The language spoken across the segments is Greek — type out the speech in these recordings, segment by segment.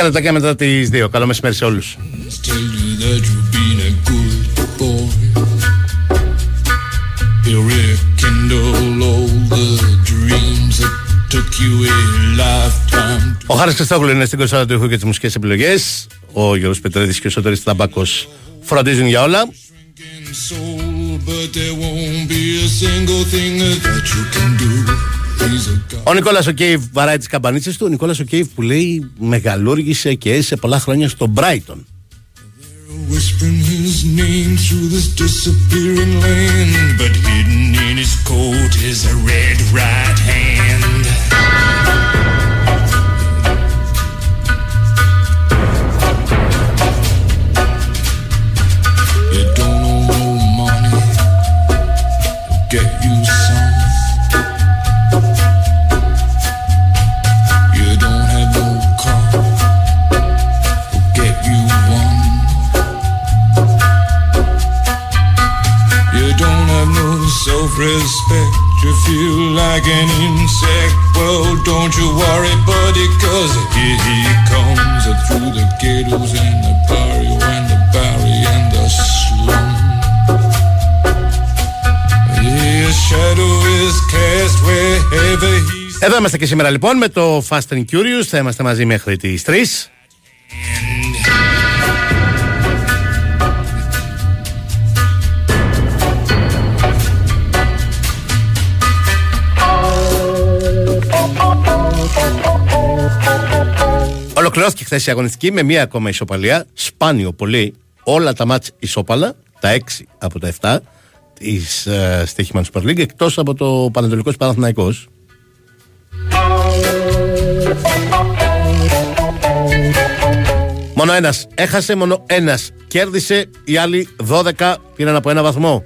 10 και μετά τις 2. Καλό μεσημέρι σε όλους. Ο Χάρης Χριστόγλου είναι στην κορυφή του ήχου και τις μουσικές επιλογές Ο Γιώργος Πετρέδης και ο Σωτήρης Ταμπάκος φροντίζουν για όλα. Ο Νικόλας Οκέιβ βαράει τις καμπανίτσες του. Ο Νικόλας που λέει μεγαλούργησε και έζησε πολλά χρόνια στο Μπράιτον. Self-respect. You feel like an insect. Well, don't you worry, buddy, cause here he comes through the ghettos and the barrio and the barry and the slum. His shadow is cast wherever he's Εδώ είμαστε και σήμερα λοιπόν με το Fast and Curious. Θα είμαστε μαζί μέχρι τι 3. Ολοκληρώθηκε χθες η αγωνιστική με μία ακόμα ισοπαλία. Σπάνιο πολύ. Όλα τα μάτς ισόπαλα. Τα 6 από τα 7 της ε, Στίχημαν Super League εκτός από το Πανατολικό Παναθηναϊκός Μόνο ένας έχασε, μόνο ένας κέρδισε. Οι άλλοι 12 πήραν από ένα βαθμό.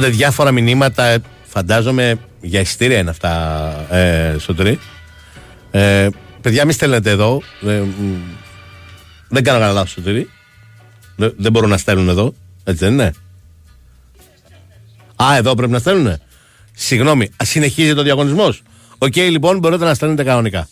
Έρχονται διάφορα μηνύματα, ε, φαντάζομαι για εισιτήρια είναι αυτά, ε, Σωτηρή. Ε, παιδιά, μη στέλνετε εδώ. Ε, μ, δεν κάνω κανένα λάθος, Σωτηρή. Δεν, δεν μπορούν να στέλνουν εδώ. Έτσι δεν είναι; Α, εδώ πρέπει να στέλνουν. Συγγνώμη, ας, συνεχίζεται ο διαγωνισμός. Οκ, λοιπόν, μπορείτε να στέλνετε κανονικά.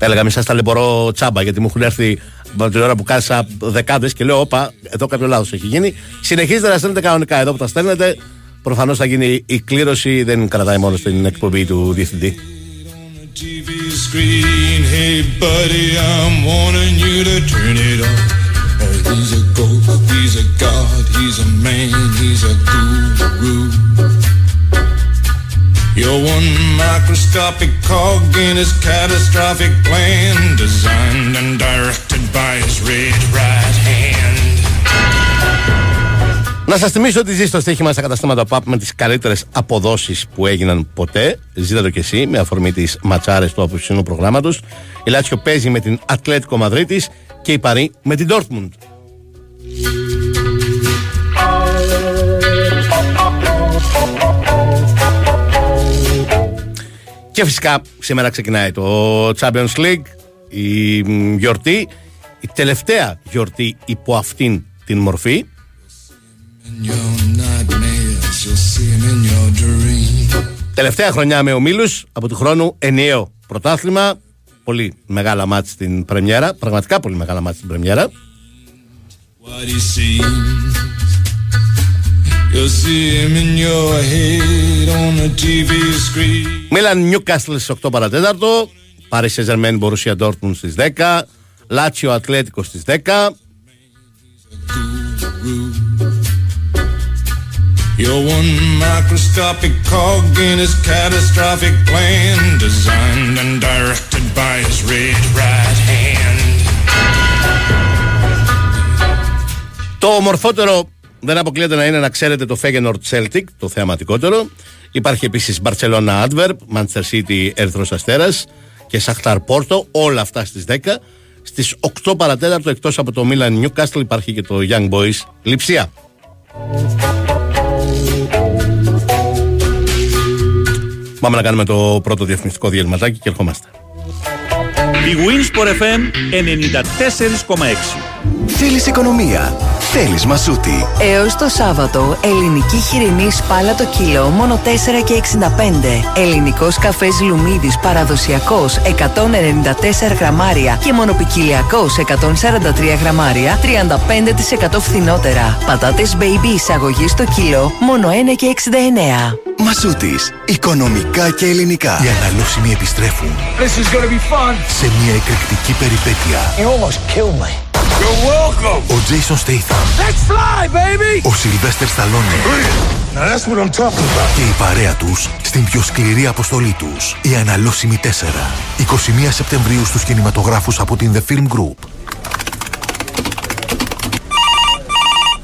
Έλεγα μη σας ταλαιπωρώ τσάμπα γιατί μου έχουν έρθει από την ώρα που κάσα δεκάδες και λέω: Όπα, εδώ κάποιο λάθος έχει γίνει. Συνεχίζετε να στέλνετε κανονικά. Εδώ που τα στέλνετε, προφανώς θα γίνει η κλήρωση. Δεν κρατάει μόνο στην εκπομπή του διευθυντή. on the TV screen. Hey, buddy, I'm warning you to turn it off. Uh, he's a ghost, he's a god, he's a man, he's a guru. You're one microscopic cog in his catastrophic plan, designed and directed by his red right hand. Να σας θυμίσω ότι ζει στο στοίχημα στα καταστήματα ΠΑΠ με τις καλύτερες αποδόσεις που έγιναν ποτέ. Ζήτα το κι εσύ με αφορμή τις ματσάρες του απόψινού προγράμματος. Η Λάτσιο παίζει με την Ατλέτικο Μαδρίτης και η Παρή με την Dortmund. Και φυσικά σήμερα ξεκινάει το Champions League, η μ, γιορτή, η τελευταία γιορτή υπό αυτήν την μορφή. In your nightmares, you'll see him in your dream. Τελευταία χρονιά με ομίλους από του χρόνου ενιαίο πρωτάθλημα. Πολύ μεγάλα μάτς στην πρεμιέρα. Πραγματικά πολύ μεγάλα μάτς στην πρεμιέρα. What he seems. Μίλαν Νιούκαστλ στις 8 παρατέταρτο Πάρη Σεζερμέν Μπορουσία Ντόρτμουν στις 10 Λάτσιο Ατλέτικο στις 10 You're one microscopic cog in his catastrophic plan Designed and directed by his red right hand. Το ομορφότερο δεν αποκλείεται να είναι να ξέρετε το Feyenoord Celtic, το θεαματικότερο. Υπάρχει επίσης Barcelona Adverb, Manchester City Ερθρός Αστέρας και Σαχτάρ Πόρτο, όλα αυτά στις 10. Στις 8 παρατέταρτο εκτός από το Milan Newcastle υπάρχει και το Young Boys Λιψία. Πάμε να κάνουμε το πρώτο διαφημιστικό διαλυματάκι και ερχόμαστε. Η Winsport FM 94,6 Θέλεις οικονομία. Θέλεις μασούτη. Έως το Σάββατο, ελληνική χοιρινή σπάλα το κιλό μόνο 4 και 65. Ελληνικός καφές Λουμίδης παραδοσιακός 194 γραμμάρια και μονοπικυλιακός 143 γραμμάρια 35% φθηνότερα. Πατάτες baby εισαγωγής στο κιλό μόνο 1 και 69. Μασούτης. Οικονομικά και ελληνικά. Οι αναλώσιμοι επιστρέφουν. This is gonna be fun. Σε μια εκρηκτική περιπέτεια. You almost killed me. You're welcome. Ο Jason Statham. Let's fly, baby. Ο Sylvester Stallone. Now that's what I'm talking about. Και η παρέα τους στην πιο σκληρή αποστολή τους. Οι αναλώσιμοι 4. 21 Σεπτεμβρίου στους κινηματογράφους από την The Film Group.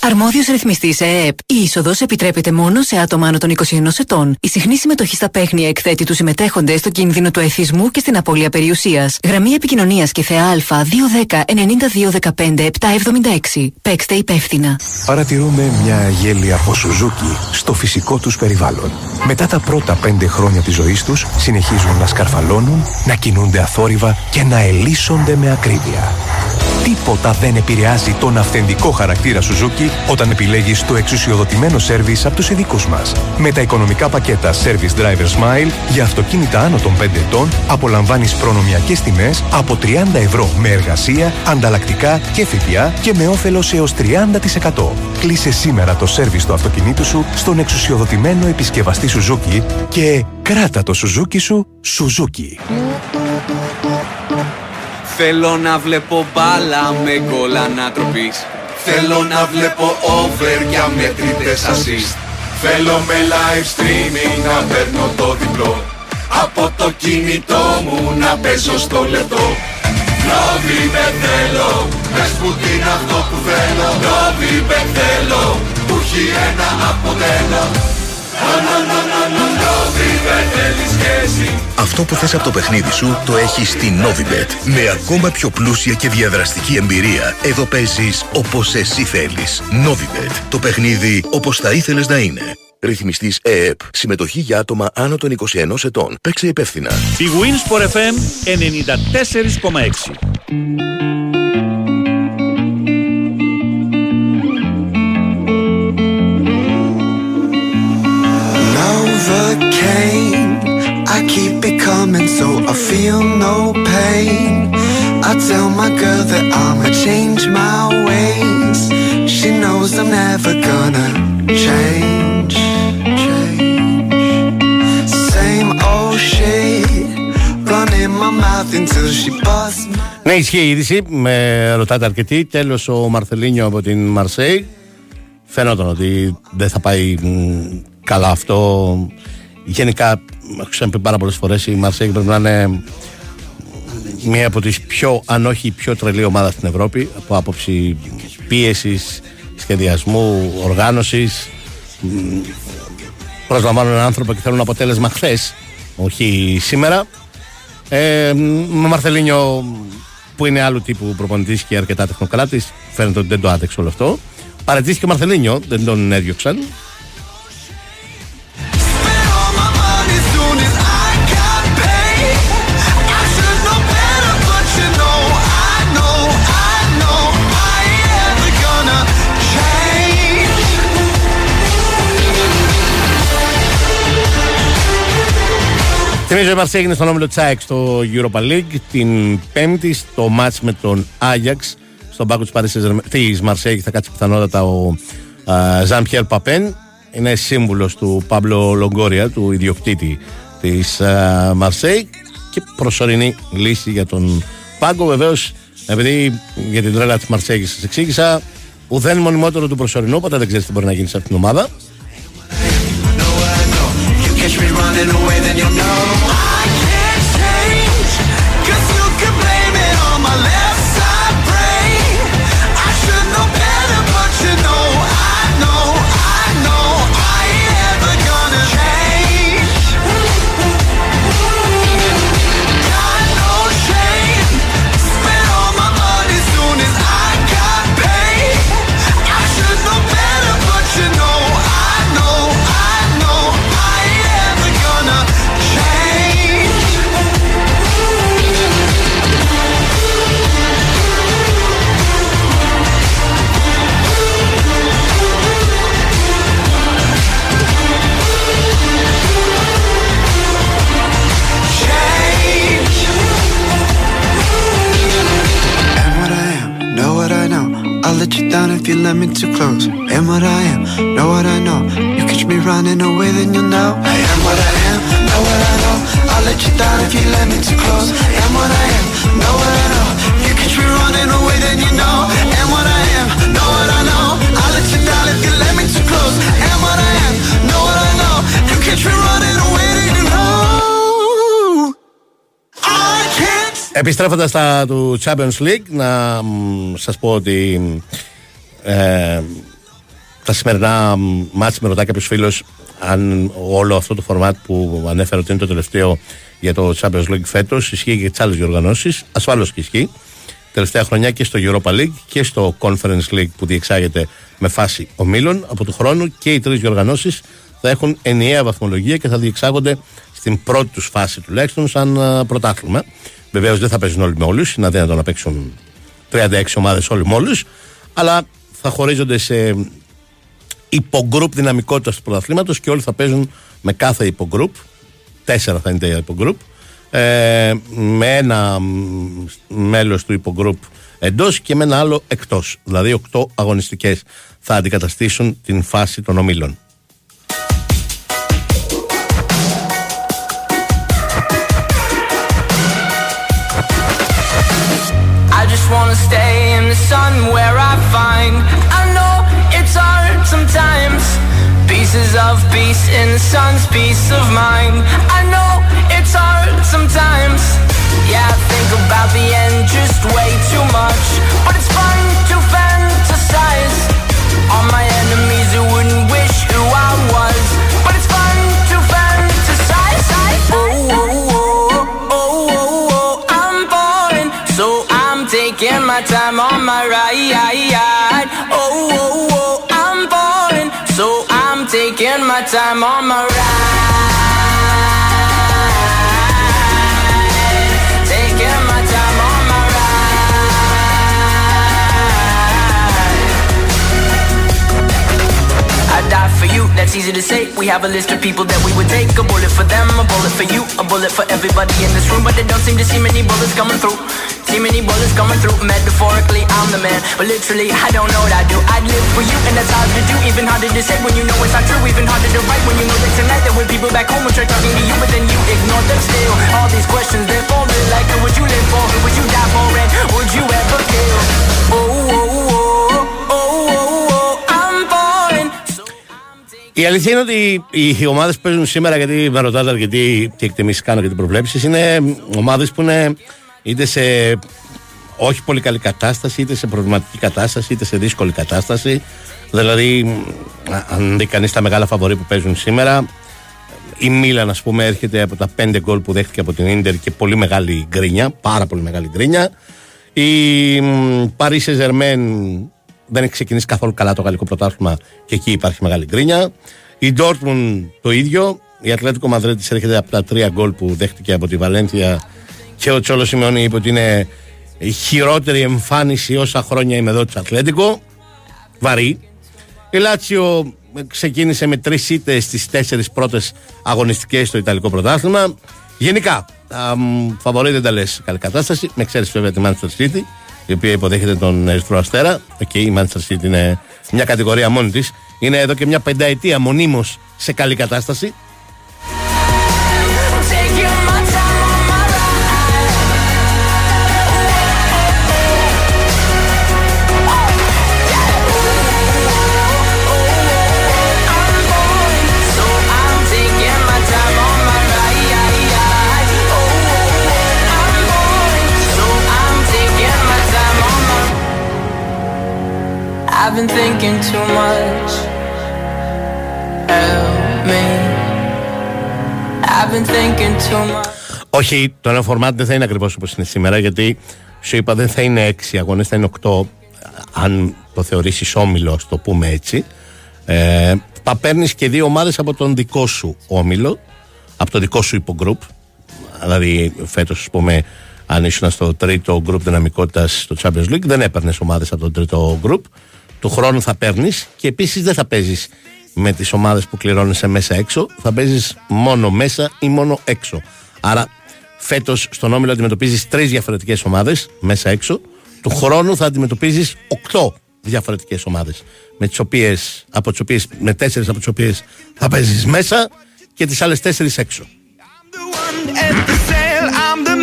Αρμόδιος ρυθμιστής ΕΕΠ. Η είσοδος επιτρέπεται μόνο σε άτομα άνω των 21 ετών. Η συχνή συμμετοχή στα παίχνια εκθέτει τους συμμετέχοντε στο κίνδυνο του εθισμού και στην απώλεια περιουσίας. Γραμμή επικοινωνίας και θεά Α210-9215-776. Παίξτε υπεύθυνα. Παρατηρούμε μια αγέλη από Σουζούκι στο φυσικό τους περιβάλλον. Μετά τα πρώτα πέντε χρόνια της ζωής τους, συνεχίζουν να σκαρφαλώνουν, να κινούνται αθόρυβα και να ελίσσονται με ακρίβεια. Τίποτα δεν επηρεάζει τον αυθεντικό χαρακτήρα Suzuki όταν επιλέγεις το εξουσιοδοτημένο σέρβις από τους ειδικούς μας. Με τα οικονομικά πακέτα Service Driver Smile για αυτοκίνητα άνω των 5 ετών απολαμβάνεις προνομιακές τιμές από 30 ευρώ με εργασία, ανταλλακτικά και ΦΠΑ και με όφελος έως 30%. Κλείσε σήμερα το σέρβις του αυτοκινήτου σου στον εξουσιοδοτημένο επισκευαστή Suzuki και κράτα το Suzuki σου Suzuki. Θέλω να βλέπω μπάλα με γκολ ανατροπής Θέλω να βλέπω over για μετρητές assist. Θέλω με live streaming να παίρνω το διπλό. Από το κινητό μου να παίζω στο λεπτό. Νόβι με θέλω, πες που είναι αυτό που θέλω. Νόβι με θέλω, που έχει ένα αποτέλεσμα Αυτό που θες από το παιχνίδι σου το έχεις στη Novibet. Με ακόμα πιο πλούσια και διαδραστική εμπειρία. Εδώ παίζεις όπως εσύ θέλεις. Novibet. Το παιχνίδι όπως θα ήθελες να είναι. Ρυθμιστής ΕΕΠ. Συμμετοχή για άτομα άνω των 21 ετών. Παίξε υπεύθυνα. Η Winsport FM 94,6 Novocaine I keep it coming so I feel no pain I tell my girl that I'ma change my ways She knows I'm never gonna change, change Same old shit Running my mouth until she busts Ναι, ισχύει η είδηση. Με ρωτάτε αρκετοί. Τέλο ο Μαρθελίνιο από την Μαρσέη. Φαίνονταν ότι δεν θα πάει μ, καλά αυτό. Γενικά, έχω ξαναπεί πάρα πολλές φορές, η Μαρσέη πρέπει να είναι μία από τις πιο, αν όχι η πιο τρελή ομάδα στην Ευρώπη από άποψη πίεσης, σχεδιασμού, οργάνωσης Μ, προσλαμβάνουν έναν άνθρωπο και θέλουν αποτέλεσμα χθες, όχι σήμερα Ε, με Μαρθελίνιο που είναι άλλου τύπου προπονητής και αρκετά τεχνοκράτης, φαίνεται ότι δεν το άτεξε όλο αυτό. Παρατήθηκε ο Μαρθελίνιο, δεν τον έδιωξαν. Θυμίζω η Μαρσία έγινε στον όμιλο Τσάικ στο Europa League την Πέμπτη στο μάτς με τον Άγιαξ στον πάγκο της Μαρσέη θα κάτσει πιθανότατα ο Ζαν Πιέρ Παπέν είναι σύμβουλος του Παύλο Λογκόρια του ιδιοκτήτη της Μαρσέη. Και προσωρινή λύση για τον πάγκο. Βεβαίως επειδή για την τρέλα της Μαρσέη σας εξήγησα ουδέν μονιμότερο του προσωρινού οπότε δεν ξέρεις τι μπορεί να γίνει σε αυτήν την ομάδα. Catch Επιστρέφοντας στα του Champions League να μ, σας πω ότι ε, τα σημερινά μ, μάτς με ρωτάει κάποιος φίλος αν όλο αυτό το φορμάτ που ανέφερα ότι είναι το τελευταίο για το Champions League φέτος ισχύει και για τις άλλες διοργανώσεις ασφάλως και ισχύει τελευταία χρονιά και στο Europa League και στο Conference League που διεξάγεται με φάση ομίλων από του χρόνου και οι τρεις διοργανώσεις θα έχουν ενιαία βαθμολογία και θα διεξάγονται στην πρώτη τους φάση τουλάχιστον σαν α, πρωτάθλημα. Βεβαίως δεν θα παίζουν όλοι με όλους, είναι αδύνατο να παίξουν 36 ομάδες όλοι με όλους, αλλά θα χωρίζονται σε υπογκρουπ δυναμικότητας του πρωταθλήματος και όλοι θα παίζουν με κάθε υπογκρουπ. Τέσσερα θα είναι τα υπογκρουπ. Ε, με ένα μέλος του υπογκρουπ εντός και με ένα άλλο εκτός. Δηλαδή, οκτώ αγωνιστικές θα αντικαταστήσουν την φάση των ομίλων. Just wanna stay in the sun where I find. I know it's hard sometimes. Pieces of peace in the sun's peace of mind. I know it's hard sometimes. Yeah, I think about the end just way too much. But it's fun to fantasize. All my enemies who wouldn't wish who I was time on my ride. Oh, oh, oh, I'm falling. So I'm taking my time on my ride easy to say. We have a list of people that we would take. A bullet for them, a bullet for you, a bullet for everybody in this room. But they don't seem to see many bullets coming through. See many bullets coming through. Metaphorically, I'm the man. But literally, I don't know what I do. I'd live for you, and that's hard to do. Even harder to say when you know it's not true. Even harder to write when you know that tonight there were people back home who tried talking to you, but then you ignore them still. All these questions, they're real. Like, who would you live for? Who would you die for? And would you ever kill? Oh, oh, oh, Η αλήθεια είναι ότι οι ομάδες που παίζουν σήμερα, γιατί με ρωτάτε αρκετοί τι εκτιμήσεις κάνω και τι προβλέψεις, είναι ομάδες που είναι είτε σε όχι πολύ καλή κατάσταση, είτε σε προβληματική κατάσταση, είτε σε δύσκολη κατάσταση. Δηλαδή, α- αν δει κανείς τα μεγάλα φαβορή που παίζουν σήμερα, Η Μίλαν, ας πούμε, έρχεται από τα πέντε γκολ που δέχτηκε από την ντερ και πολύ μεγάλη γκρίνια. Πάρα πολύ μεγάλη γκρίνια. Η Paris Saint-Germain δεν έχει ξεκινήσει καθόλου καλά το γαλλικό πρωτάθλημα και εκεί υπάρχει μεγάλη γκρίνια. Η Dortmund το ίδιο. Η Ατλέτικο Μαδρίτη έρχεται από τα τρία γκολ που δέχτηκε από τη Βαλένθια και ο Τσόλο Σιμεόνε είπε ότι είναι η χειρότερη εμφάνιση όσα χρόνια είμαι εδώ της Ατλέτικο. Βαρύ. Η Λάτσιο ξεκίνησε με τρεις ήττες στις τέσσερις πρώτες αγωνιστικές στο Ιταλικό πρωτάθλημα. Γενικά, φαβορί δεν τα λες καλή κατάσταση, με ξέρεις βέβαια τη Manchester City, η οποία υποδέχεται τον Ερυθρό Αστέρα. Οκ, η Manchester City είναι μια κατηγορία μόνη της. Είναι εδώ και μια πενταετία μονίμως σε καλή κατάσταση. Been thinking too much. Help me. I've been thinking too much. Όχι, το ένα φορμάτ δεν θα είναι ακριβώς όπως είναι σήμερα, γιατί σου είπα δεν θα είναι έξι αγώνες, θα είναι οκτώ. Αν το θεωρήσεις όμιλο, ας το πούμε έτσι. Ε, θα παίρνεις και δύο ομάδες από τον δικό σου όμιλο, από το δικό σου υπογκρουπ. Δηλαδή, φέτος, ας πούμε, αν ήσουν στο τρίτο γκρουπ δυναμικότητας στο Champions League, δεν έπαιρνες ομάδες από τον τρίτο γκρουπ του χρόνου θα παίρνεις και επίσης δεν θα παίζεις με τις ομάδες που κληρώνεσαι μέσα έξω. Θα παίζεις μόνο μέσα ή μόνο έξω. Άρα φέτος στον όμιλο αντιμετωπίζεις τρεις διαφορετικές ομάδες μέσα έξω. Του χρόνου θα αντιμετωπίζεις οκτώ διαφορετικές ομάδες. Με τις οποίες, από τις οποίες, με τέσσερις από τις οποίες θα παίζεις μέσα και τις άλλες τέσσερις έξω. I'm the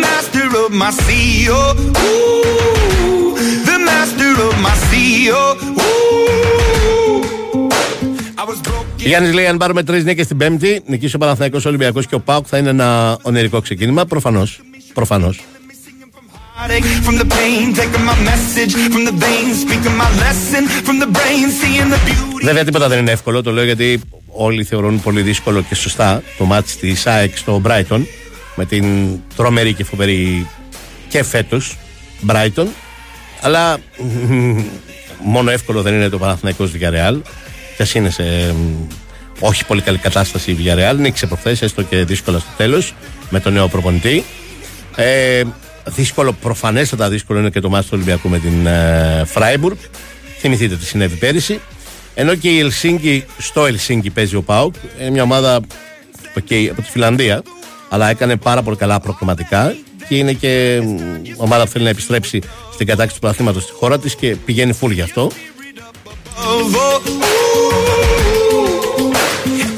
Γιάννη λέει: Αν πάρουμε τρεις νίκες την Πέμπτη, νικήσει ο Παναθανικό Ολυμπιακός και ο Πάουκ θα είναι ένα ονειρικό ξεκίνημα. Προφανώς. Προφανώς. Βέβαια τίποτα δεν είναι εύκολο, το λέω γιατί όλοι θεωρούν πολύ δύσκολο και σωστά το μάτι της ΑΕΚ στο Brighton με την τρομερή και φοβερή και φέτος Brighton αλλά μόνο εύκολο δεν είναι το Παναθηναϊκός Villarreal. Και ας είναι σε όχι πολύ καλή κατάσταση η Villarreal. Νίξε προχθές έστω και δύσκολα στο τέλος με τον νέο προπονητή. Ε, δύσκολο, προφανέστατα δύσκολο είναι και το μάτι του Ολυμπιακού με την ε, Φράιμπουργκ θυμηθείτε τι συνέβη πέρυσι. Ενώ και η Ελσίνκη στο Ελσίνκη παίζει ο Πάουκ είναι μια ομάδα okay, από τη Φιλανδία αλλά έκανε πάρα πολύ καλά προκριματικά και είναι και ομάδα που θέλει να επιστρέψει στην κατάκτηση του πρωταθλήματο στη χώρα της και πηγαίνει φουλ γι' αυτό.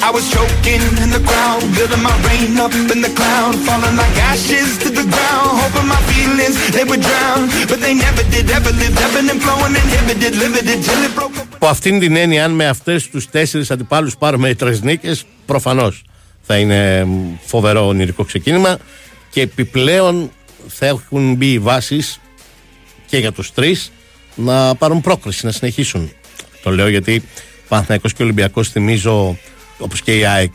I was choking in the crowd, building my rain up in the cloud, falling like ashes to the ground, hoping my feelings they would drown, but they never did, ever lived, ebbing and flowing, inhibited, limited, till it broke. Από αυτήν την έννοια, αν με αυτές τους τέσσερις αντιπάλους πάρουμε τρεις νίκες, προφανώς θα είναι φοβερό ονειρικό ξεκίνημα και επιπλέον θα έχουν μπει οι βάσεις και για τους τρεις να πάρουν πρόκριση, να συνεχίσουν. Το λέω γιατί Παναθηναϊκός και Ολυμπιακός θυμίζω όπως και η ΑΕΚ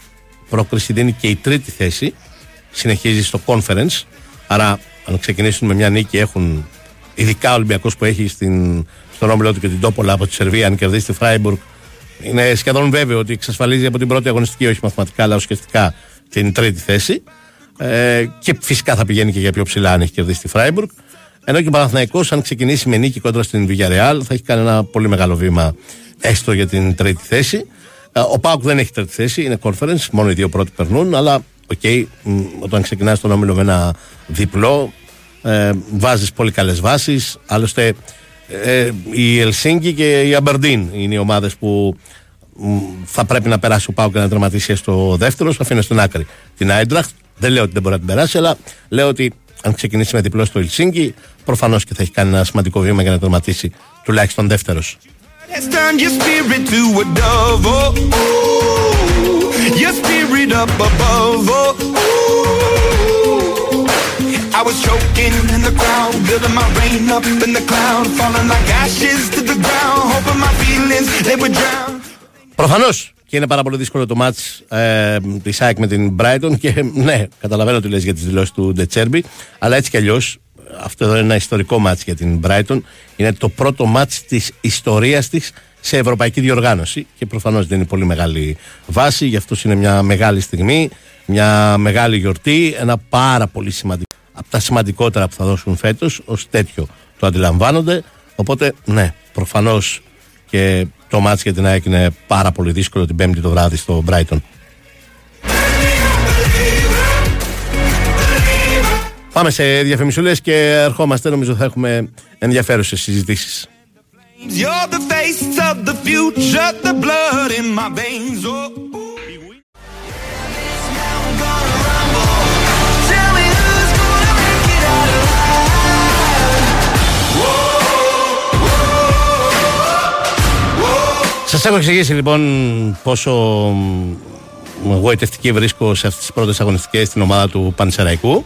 πρόκριση δίνει και η τρίτη θέση συνεχίζει στο conference άρα αν ξεκινήσουν με μια νίκη έχουν ειδικά ο Ολυμπιακός που έχει στην, στον όμιλο του και την Τόπολα από τη Σερβία αν κερδίσει τη Φράιμπουργκ είναι σχεδόν βέβαιο ότι εξασφαλίζει από την πρώτη αγωνιστική όχι μαθηματικά αλλά ουσιαστικά την τρίτη θέση ε, και φυσικά θα πηγαίνει και για πιο ψηλά αν έχει κερδίσει τη Φράιμπουργκ ενώ και ο Παναθηναϊκός αν ξεκινήσει με νίκη κόντρα στην Villarreal θα έχει κάνει ένα πολύ μεγάλο βήμα έστω για την τρίτη θέση. Ε, ο ΠΑΟΚ δεν έχει τρίτη θέση, είναι conference, μόνο οι δύο πρώτοι περνούν, αλλά OK, okay, όταν ξεκινάς τον όμιλο με ένα διπλό, ε, βάζεις πολύ καλές βάσεις. Άλλωστε, ε, η Ελσίνκη και η Αμπερντίν είναι οι ομάδες που θα πρέπει να περάσει ο Πάουκ και να τερματίσει στο δεύτερος. Αφήνω στην άκρη την Άιντραχτ. Δεν λέω ότι δεν μπορεί να την περάσει, αλλά λέω ότι αν ξεκινήσει με διπλό στο Ελσίνκι, προφανώς και θα έχει κάνει ένα σημαντικό βήμα για να τερματίσει τουλάχιστον δεύτερος. I was choking in the crowd, building my rain up in the cloud, falling like ashes to the ground, hoping my feelings they would drown. Προφανώς και είναι πάρα πολύ δύσκολο το μάτς ε, της ΑΕΚ με την Brighton. Και ναι, καταλαβαίνω τι λες για τις δηλώσεις του Ντετσέρμπι αλλά έτσι κι αλλιώς αυτό εδώ είναι ένα ιστορικό μάτς για την Brighton. Είναι το πρώτο μάτς της ιστορίας της σε ευρωπαϊκή διοργάνωση και προφανώς δεν είναι πολύ μεγάλη βάση. Γι' αυτό είναι μια μεγάλη στιγμή μια μεγάλη γιορτή ένα πάρα πολύ σημαντικό από τα σημαντικότερα που θα δώσουν φέτος ως τέτοιο το αντιλαμβάνονται. Οπότε ναι προφανώς και το μάτς για την ΑΕΚ είναι πάρα πολύ δύσκολο την Πέμπτη το βράδυ στο Brighton. Πάμε σε διαφημισούλες και ερχόμαστε. Νομίζω θα έχουμε ενδιαφέρουσες συζητήσεις. You're the face of the future, the blood in my veins. Oh. Tell Σας έχω εξηγήσει λοιπόν πόσο μ, εγωιτευτική βρίσκω σε αυτές τις πρώτες αγωνιστικές στην ομάδα του Πανσεραϊκού.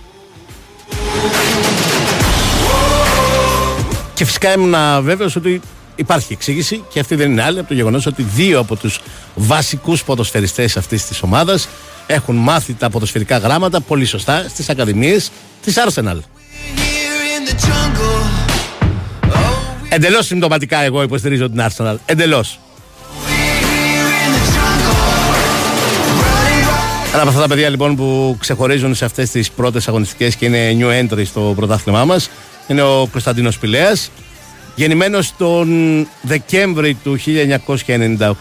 Και φυσικά ήμουν βέβαιος ότι υπάρχει εξήγηση και αυτή δεν είναι άλλη από το γεγονός ότι δύο από τους βασικούς ποδοσφαιριστές αυτής της ομάδας έχουν μάθει τα ποδοσφαιρικά γράμματα πολύ σωστά στις ακαδημίες της Arsenal. Εντελώς συμπτωματικά εγώ υποστηρίζω την Arsenal. Εντελώς. Ένα από αυτά τα παιδιά λοιπόν που ξεχωρίζουν σε αυτές τις πρώτες αγωνιστικές και είναι new entry στο πρωτάθλημά μας είναι ο Κωνσταντίνος Πηλέας. Γεννημένος τον Δεκέμβρη του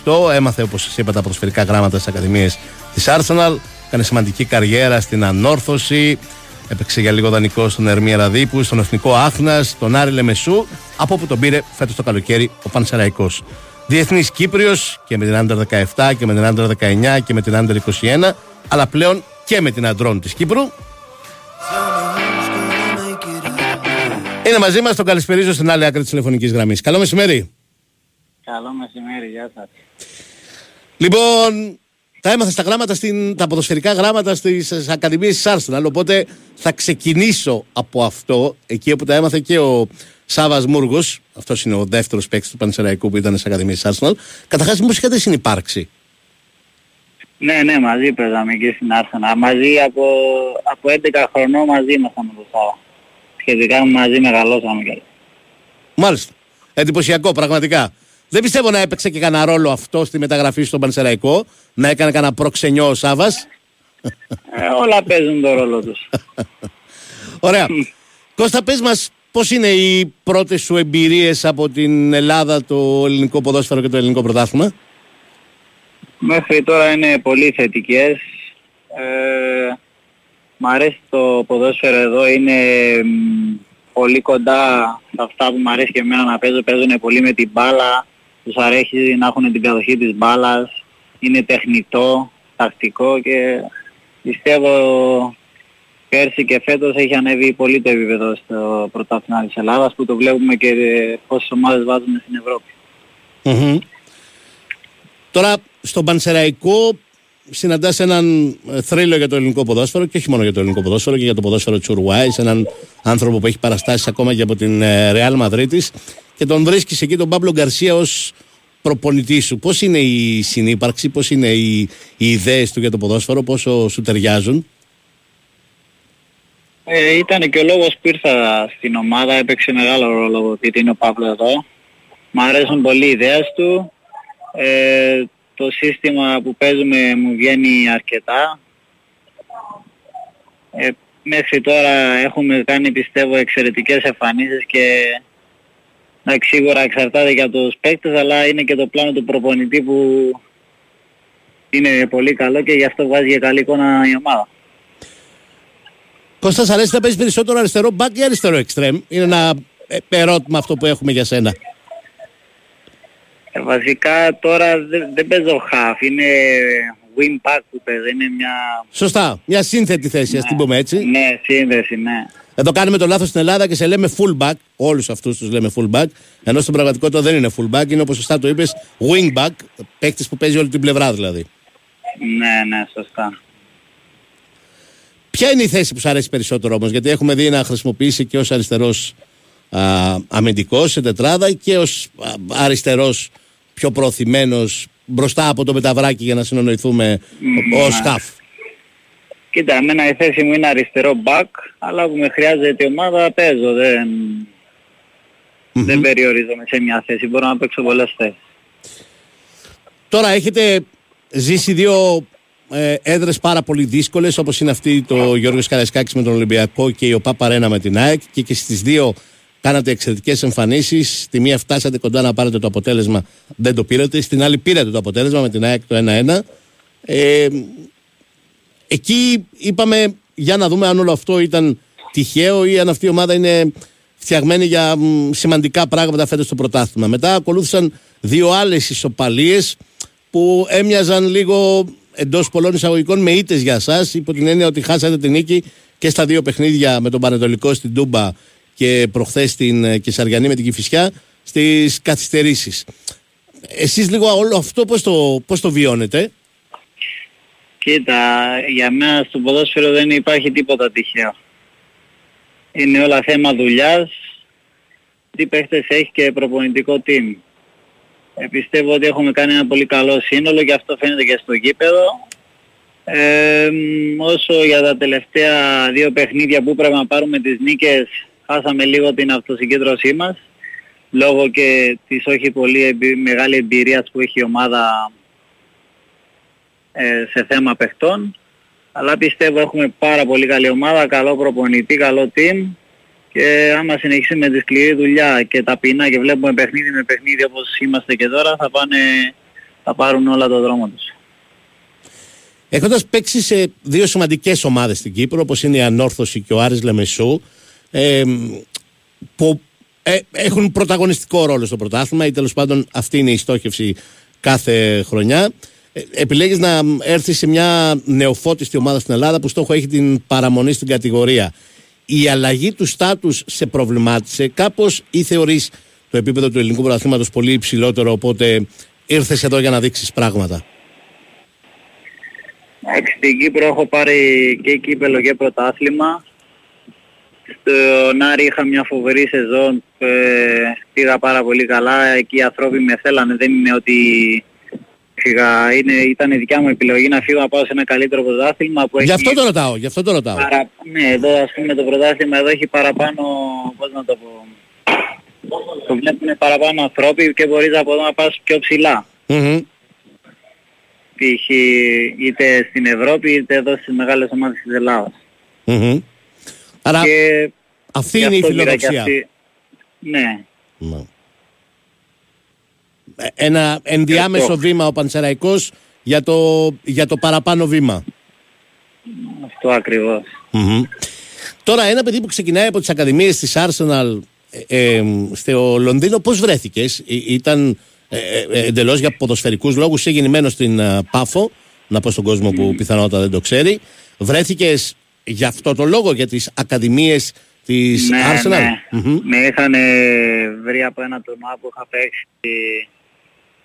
1998 έμαθε όπως σας είπα τα προσφαιρικά γράμματα στις ακαδημίες της Arsenal. Έκανε σημαντική καριέρα στην ανόρθωση. Έπαιξε για λίγο δανεικό στον Ερμή Ραδίπου, στον Εθνικό Άθνας, στον Άρη Λεμεσού από όπου τον πήρε φέτος το καλοκαίρι ο Πανσεραϊκός Διεθνής Κύπριος και με την Άντερ 17 και με την Άντερ 19 και με την Άντερ 21 αλλά πλέον και με την Αντρών της Κύπρου. Είναι μαζί μας, τον καλησπερίζω στην άλλη άκρη της τηλεφωνικής γραμμής. Καλό μεσημέρι. Καλό μεσημέρι, γεια σας. Λοιπόν, τα έμαθα στα γράμματα, στην, τα ποδοσφαιρικά γράμματα στις ακαδημίες της Arsenal, οπότε θα ξεκινήσω από αυτό, εκεί όπου τα έμαθε και ο Σάβας Μούργος, αυτός είναι ο δεύτερος παίκτης του Πανσεραϊκού που ήταν στις ακαδημίες της Arsenal. Καταρχάς, μήπως είχατε συνυπάρξει. Ναι, ναι, μαζί παίζαμε και στην Άρσενα. Μαζί από, από 11 χρονών μαζί ήμασταν με τον Σάβα. Σχετικά μαζί μεγαλώσαμε και Μάλιστα. Εντυπωσιακό, πραγματικά. Δεν πιστεύω να έπαιξε και κανένα ρόλο αυτό στη μεταγραφή στον Πανσεραϊκό, να έκανε κανένα προξενιό ο Σάβας. Ε, όλα παίζουν τον ρόλο τους. Ωραία. Κώστα, πες μας πώς είναι οι πρώτες σου εμπειρίες από την Ελλάδα, το ελληνικό ποδόσφαιρο και το ελληνικό πρωτάθλημα; Μέχρι τώρα είναι πολύ θετικές. Ε, μ' αρέσει το ποδόσφαιρο εδώ, είναι μ, πολύ κοντά σε αυτά που μ' αρέσει και εμένα να παίζω. Παίζουν πολύ με την μπάλα, τους αρέσει να έχουν την κατοχή της μπάλας, είναι τεχνητό, τακτικό και πιστεύω πέρσι και φέτος έχει ανέβει πολύ το επίπεδο στο πρωτάθλημα της Ελλάδας που το βλέπουμε και πόσες ομάδες βάζουμε στην Ευρώπη. Μμμ. Τώρα, στον Πανσεραϊκό συναντάς έναν ε, θρύλο για το ελληνικό ποδόσφαιρο και όχι μόνο για το ελληνικό ποδόσφαιρο και για το ποδόσφαιρο της Ουρουάης, έναν άνθρωπο που έχει παραστάσεις ακόμα και από την ε, Ρεάλ Μαδρίτης και τον βρίσκεις εκεί τον Παύλο Γκαρσία ως προπονητή σου. Πώς είναι η συνύπαρξη, πώς είναι οι, οι ιδέες του για το ποδόσφαιρο, πόσο σου ταιριάζουν; Ε, ήταν και ο λόγος που ήρθα στην ομάδα, έπαιξε μεγάλο ρόλο γιατί είναι ο Παύλο εδώ. Μ' αρέσουν πολύ οι ιδέες του. Ε, το σύστημα που παίζουμε μου βγαίνει αρκετά. Ε, μέχρι τώρα έχουμε κάνει πιστεύω εξαιρετικές εμφανίσεις και εντάξει, σίγουρα εξαρτάται για τους παίκτες αλλά είναι και το πλάνο του προπονητή που είναι πολύ καλό και γι' αυτό βγάζει και καλή εικόνα η ομάδα. Κώστας αρέσει να παίζει περισσότερο αριστερό μπακ ή αριστερό εξτρέμ; Είναι ένα ε, ερώτημα αυτό που έχουμε για σένα. Ε, βασικά τώρα δεν, δεν παίζω half, είναι wing back που παίζω, είναι μια... Σωστά. Μια σύνθετη θέση, ας την πούμε έτσι. Ναι, σύνδεση, ναι. Εδώ κάνουμε το λάθος στην Ελλάδα και σε λέμε full back. Όλους αυτούς τους λέμε full back. Ενώ στην πραγματικότητα δεν είναι full back. Είναι όπως σωστά το είπες wing back. Παίκτης που παίζει όλη την πλευρά δηλαδή. Ναι, ναι, σωστά. Ποια είναι η θέση που σου αρέσει περισσότερο όμως; Γιατί έχουμε δει να χρησιμοποιήσει και ως αριστερός α, αμυντικός σε τετράδα και ως α, αριστερός πιο προωθημένος μπροστά από το μεταβράκι για να συνονοηθούμε Μ, ω ναι. χαφ. Κοίτα, εμένα η θέση μου είναι αριστερό back, αλλά που με χρειάζεται η ομάδα παίζω. Δεν, δεν περιορίζομαι σε μια θέση. Μπορώ να παίξω πολλές θέσεις. Τώρα έχετε ζήσει δύο ε, έδρες πάρα πολύ δύσκολες όπως είναι αυτή το Γιώργος Καραϊσκάκης με τον Ολυμπιακό και η ΟΠΑ Παρένα με την ΑΕΚ και, και στις δύο κάνατε εξαιρετικές εμφανίσεις. Στη μία φτάσατε κοντά να πάρετε το αποτέλεσμα, δεν το πήρατε. Στην άλλη πήρατε το αποτέλεσμα με την ΑΕΚ το 1-1. Ε, εκεί είπαμε για να δούμε αν όλο αυτό ήταν τυχαίο ή αν αυτή η ομάδα είναι φτιαγμένη για μ, σημαντικά πράγματα φέτος στο πρωτάθλημα. Μετά ακολούθησαν δύο άλλες ισοπαλίες που έμοιαζαν λίγο εντός πολλών εισαγωγικών με ήττες για εσά, υπό την έννοια ότι χάσατε την νίκη και στα δύο παιχνίδια με τον Πανετολικό στην Τούμπα και προχθές στην ε, Κεσαριανή με την Κηφισιά στις καθυστερήσεις. Εσείς λίγο όλο αυτό πώς το, πώς το βιώνετε; Κοίτα, για μένα στο ποδόσφαιρο δεν υπάρχει τίποτα τυχαίο. Είναι όλα θέμα δουλειάς, τι παίχτες έχει και προπονητικό team. Ε, πιστεύω ότι έχουμε κάνει ένα πολύ καλό σύνολο και αυτό φαίνεται και στο γήπεδο. Ε, μ, όσο για τα τελευταία δύο παιχνίδια που πρέπει να πάρουμε τις νίκες, χάσαμε λίγο την αυτοσυγκέντρωσή μας, λόγω και της όχι πολύ εμπει- μεγάλη εμπειρίας που έχει η ομάδα ε, σε θέμα παιχτών. Αλλά πιστεύω έχουμε πάρα πολύ καλή ομάδα, καλό προπονητή, καλό team και άμα συνεχίσουμε τη σκληρή δουλειά και ταπεινά και βλέπουμε παιχνίδι με παιχνίδι όπως είμαστε και τώρα θα, πάνε, θα πάρουν όλα το δρόμο τους. Έχοντας παίξει σε δύο σημαντικές ομάδες στην Κύπρο, όπως είναι η Ανόρθωση και ο Άρης Λεμεσού, ε, που ε, έχουν πρωταγωνιστικό ρόλο στο πρωτάθλημα ή τέλος πάντων αυτή είναι η στόχευση κάθε χρονιά. Ε, επιλέγεις να έρθεις σε μια νεοφώτιστη ομάδα στην Ελλάδα που στόχο έχει την παραμονή στην κατηγορία. Η αλλαγή του στάτους σε προβλημάτισε κάπως ή θεωρείς το επίπεδο του ελληνικού πρωταθλήματος πολύ υψηλότερο οπότε ήρθες εδώ για να δείξεις πράγματα; Εντάξει, Στην Κύπρο έχω πάρει και κύπελο και πρωτάθλημα. Στον Άρη είχα μια φοβερή σεζόν, ε, πήγα πάρα πολύ καλά, εκεί οι άνθρωποι με θέλανε, δεν είναι ότι φύγα, είναι, ήταν η δικιά μου επιλογή να φύγω να πάω σε ένα καλύτερο πρωτάθλημα που έχει... Γι' αυτό το ρωτάω, γι' αυτό το ρωτάω. Παρα... Ναι, εδώ ας πούμε το πρωτάθλημα εδώ έχει παραπάνω, πώς να το πω, το βλέπουν παραπάνω ανθρώποι και μπορείς από εδώ να πας πιο ψηλά. Μμμ. Π.χ. είτε στην Ευρώπη είτε εδώ στις μεγάλες ομάδες της Ελλάδας. Μμμ. Άρα και αυτή γι' είναι η αυτό πήρα και φιλοδοξία. αυτή- Ναι. Ναι. Ε, Ένα ενδιάμεσο αυτό. βήμα ο Πανσεραϊκός για το, για το παραπάνω βήμα. Αυτό ακριβώς. Μμμ. Τώρα ένα παιδί που ξεκινάει από τις ακαδημίες της Arsenal ε, ε, στο Λονδίνο πώς βρέθηκες, Ή- ήταν ε, ε, εντελώς για ποδοσφαιρικούς λόγους, είσαι γεννημένος στην ε, Πάφο, να πω στον κόσμο που πιθανότατα δεν το ξέρει. Βρέθηκες για αυτό το λόγο, για τις ακαδημίες της ναι, Arsenal; ναι. Μμμ. Με είχαν βρει από ένα τουρνουά που είχα παίξει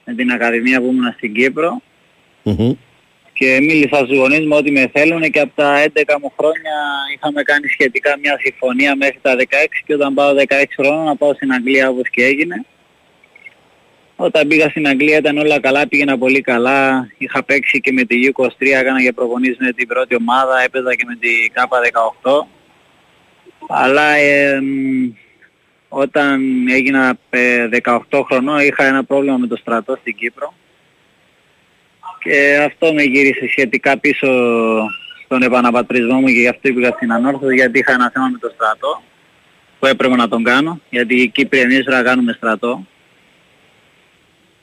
με την Ακαδημία που ήμουν στην Κύπρο Μμμ. και μίλησα στους γονείς μου ότι με θέλουν και από τα 11 μου χρόνια είχαμε κάνει σχετικά μια συμφωνία μέχρι τα 16 και όταν πάω 16 χρόνια να πάω στην Αγγλία όπως και έγινε. Όταν πήγα στην Αγγλία ήταν όλα καλά, πήγαινα πολύ καλά. Είχα παίξει και με τη U23, έκανα και προπονήσεις με την πρώτη ομάδα, έπαιζα και με την K18. Αλλά ε, μ, όταν έγινα ε, 18 χρονών είχα ένα πρόβλημα με το στρατό στην Κύπρο. Και αυτό με γύρισε σχετικά πίσω στον επαναπατρισμό μου και γι' αυτό πήγα στην Ανόρθωση γιατί είχα ένα θέμα με το στρατό που έπρεπε να τον κάνω γιατί οι Κύπροι εμείς να κάνουμε στρατό.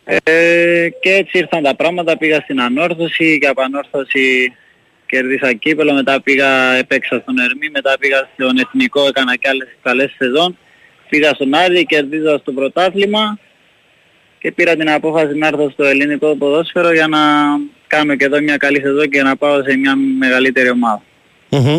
Ε, και έτσι ήρθαν τα πράγματα, πήγα στην Ανόρθωση και από Ανόρθωση κερδίσα κύπελο, μετά πήγα, έπαιξα στον Ερμή, μετά πήγα στον Εθνικό, έκανα και άλλες καλές σεζόν, πήγα στον Άρη, κερδίζα στο πρωτάθλημα και πήρα την απόφαση να έρθω στο ελληνικό ποδόσφαιρο για να κάνω και εδώ μια καλή σεζόν και να πάω σε μια μεγαλύτερη ομάδα. Μμμ.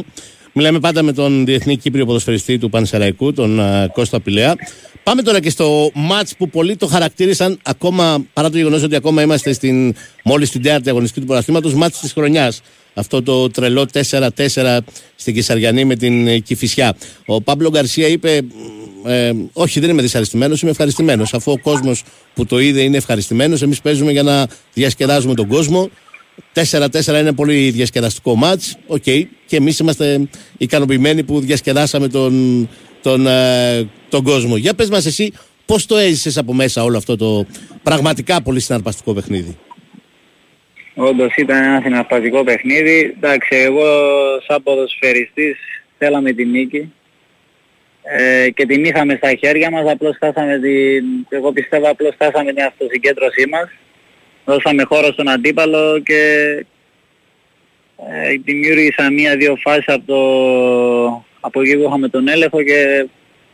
Μιλάμε πάντα με τον Διεθνή Κύπριο ποδοσφαιριστή του Πανσεραϊκού, τον α, Κώστα Πηλέα. Πάμε τώρα και στο μάτς που πολλοί το χαρακτήρισαν ακόμα, παρά το γεγονός ότι ακόμα είμαστε στην, μόλις στην τέταρτη αγωνιστική του πρωταθλήματος, μάτς της χρονιάς. Αυτό το τρελό 4-4 στην Καισαριανή με την ε, Κηφισιά. Ο Παύλο Γκαρσία είπε, «Μ, ε, όχι, δεν είμαι δυσαρεστημένος, είμαι ευχαριστημένος. Αφού ο κόσμος που το είδε είναι ευχαριστημένος, εμείς παίζουμε για να διασκεδάζουμε τον κόσμο. 4-4 είναι πολύ διασκεδαστικό ματς. Οκ, και εμείς είμαστε ικανοποιημένοι που διασκεδάσαμε τον, τον, ε, τον κόσμο. Για πες μας, εσύ, πώς το έζησες από μέσα όλο αυτό το πραγματικά πολύ συναρπαστικό παιχνίδι; Όντως ήταν ένα συναρπαστικό παιχνίδι. Εντάξει, εγώ σαν ποδοσφαιριστής θέλαμε τη νίκη ε, και την είχαμε στα χέρια μας, απλώς φτάσαμε την, εγώ πιστεύω απλώς φτάσαμε την αυτοσυγκέντρωσή μας. Δώσαμε χώρο στον αντίπαλο και ε, δημιούργησα μία-δύο φάσεις από, το, από εκεί που είχαμε τον έλεγχο και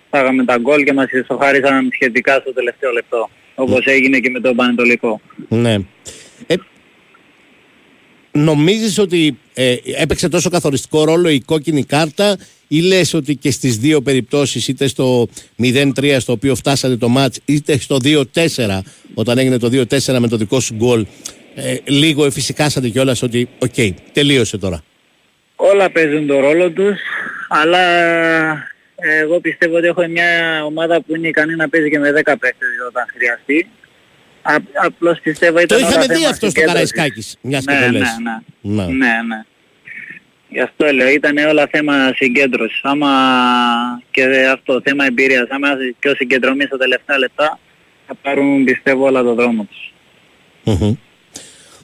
φάγαμε τα γκολ και μας ισοχάρισαν σχετικά στο τελευταίο λεπτό. Όπως έγινε και με τον Παναιτωλικό. Ναι. Ε, νομίζεις ότι ε, έπαιξε τόσο καθοριστικό ρόλο η κόκκινη κάρτα ή λες ότι και στις δύο περιπτώσεις είτε στο 0-3 στο οποίο φτάσατε το ματς είτε στο 2-4 όταν έγινε το 2-4 με το δικό σου γκολ ε, λίγο εφησυχάσατε κιόλας ότι οκ, τελείωσε τώρα. Όλα παίζουν τον ρόλο τους, αλλά ε, εγώ πιστεύω ότι έχω μια ομάδα που είναι ικανή να παίζει και με 10 παίκτες όταν χρειαστεί. Α, απλώς πιστεύω ήταν Το όλα είχαμε δει θέμα αυτό στο συγκέντρωσης. Καραϊσκάκης, μιας και ναι, το ναι, λες. ναι, Ναι. ναι, ναι. Γι' αυτό λέω, ήταν όλα θέμα συγκέντρωσης. Άμα και αυτό, θέμα εμπειρίας, άμα είσαι πιο συγκεντρωμένοι στα τελευταία λεπτά, θα πάρουν πιστεύω όλα το δρόμο τους. Μμμ.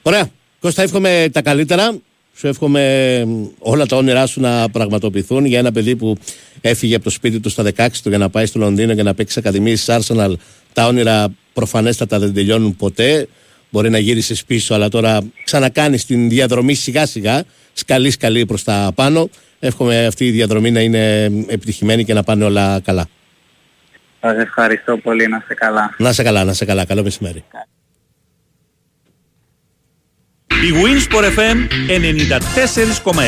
Ωραία. Κώστα, εύχομαι τα καλύτερα. Σου εύχομαι μ, όλα τα όνειρά σου να πραγματοποιηθούν για ένα παιδί που έφυγε από το σπίτι του στα 16 του για να πάει στο Λονδίνο και να παίξει ακαδημίε τη Arsenal. Τα όνειρα προφανέστατα δεν τελειώνουν ποτέ. Μπορεί να γύρισες πίσω, αλλά τώρα ξανακάνεις την διαδρομή σιγά σιγά, σκαλί σκαλί προς τα πάνω. Εύχομαι αυτή η διαδρομή να είναι επιτυχημένη και να πάνε όλα καλά. Σας ευχαριστώ πολύ, να είστε καλά. Να σε καλά, να σε καλά. Καλό μεσημέρι. Η Winsport FM 94,6.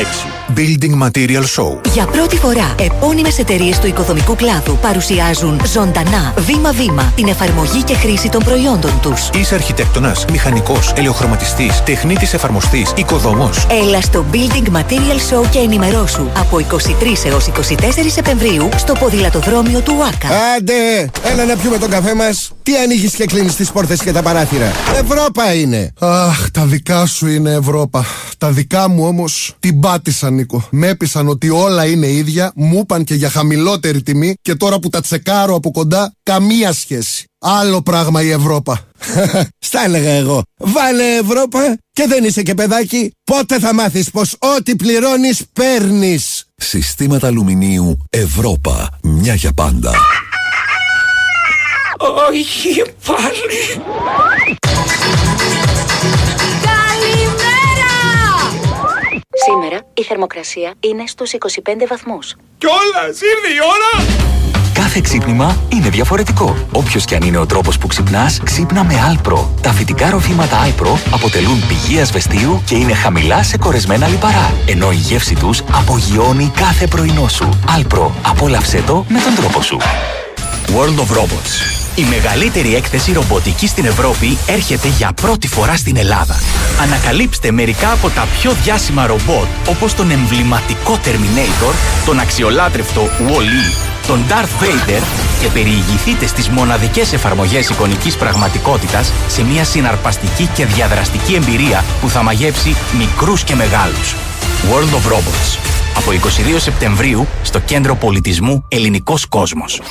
Building Material Show. Για πρώτη φορά, επώνυμες εταιρείες του οικοδομικού κλάδου παρουσιάζουν ζωντανά, βήμα-βήμα, την εφαρμογή και χρήση των προϊόντων τους. Είσαι αρχιτέκτονας, μηχανικός, ελαιοχρωματιστής, τεχνίτης εφαρμοστής, οικοδομός. Έλα στο Building Material Show και ενημερώσου από 23 έως 24 Σεπτεμβρίου στο ποδηλατοδρόμιο του ΟΑΚΑ. Άντε, έλα να πιούμε τον καφέ μας. Τι ανοίγεις και κλείνεις τις πόρτες και τα παράθυρα. Ευρώπα είναι. Αχ, τα δικά σου είναι Ευρώπα. Τα δικά μου όμως την πάτησα, Νίκο. Με έπεισαν ότι όλα είναι ίδια, μου είπαν και για χαμηλότερη τιμή και τώρα που τα τσεκάρω από κοντά, καμία σχέση. Άλλο πράγμα η Ευρώπα. Στα έλεγα εγώ. Βάλε Ευρώπα και δεν είσαι και παιδάκι. Πότε θα μάθεις πως ό,τι πληρώνεις παίρνεις. Συστήματα αλουμινίου Ευρώπα. Μια για πάντα. Όχι πάλι. Σήμερα η θερμοκρασία είναι στους 25 βαθμούς. Κιόλας, ήρθε η ώρα. Κάθε ξύπνημα είναι διαφορετικό. Όποιος και αν είναι ο τρόπος που ξυπνάς, ξύπνα με Alpro. Τα φυτικά ροφήματα Alpro αποτελούν πηγή ασβεστίου και είναι χαμηλά σε κορεσμένα λιπαρά. Ενώ η γεύση τους απογειώνει κάθε πρωινό σου. Alpro, απόλαυσέ το με τον τρόπο σου. World of Robots. Η μεγαλύτερη έκθεση ρομποτική στην Ευρώπη έρχεται για πρώτη φορά στην Ελλάδα. Ανακαλύψτε μερικά από τα πιο διάσημα ρομπότ, όπως τον εμβληματικό Terminator, τον αξιολάτρευτο Wall-E, τον Darth Vader και περιηγηθείτε στις μοναδικές εφαρμογές εικονικής πραγματικότητας σε μια συναρπαστική και διαδραστική εμπειρία που θα μαγεύσει μικρούς και μεγάλους. World of Robots. Από 22 Σεπτεμβρίου στο Κέντρο Πολιτισμού Ελληνικός Κόσμος.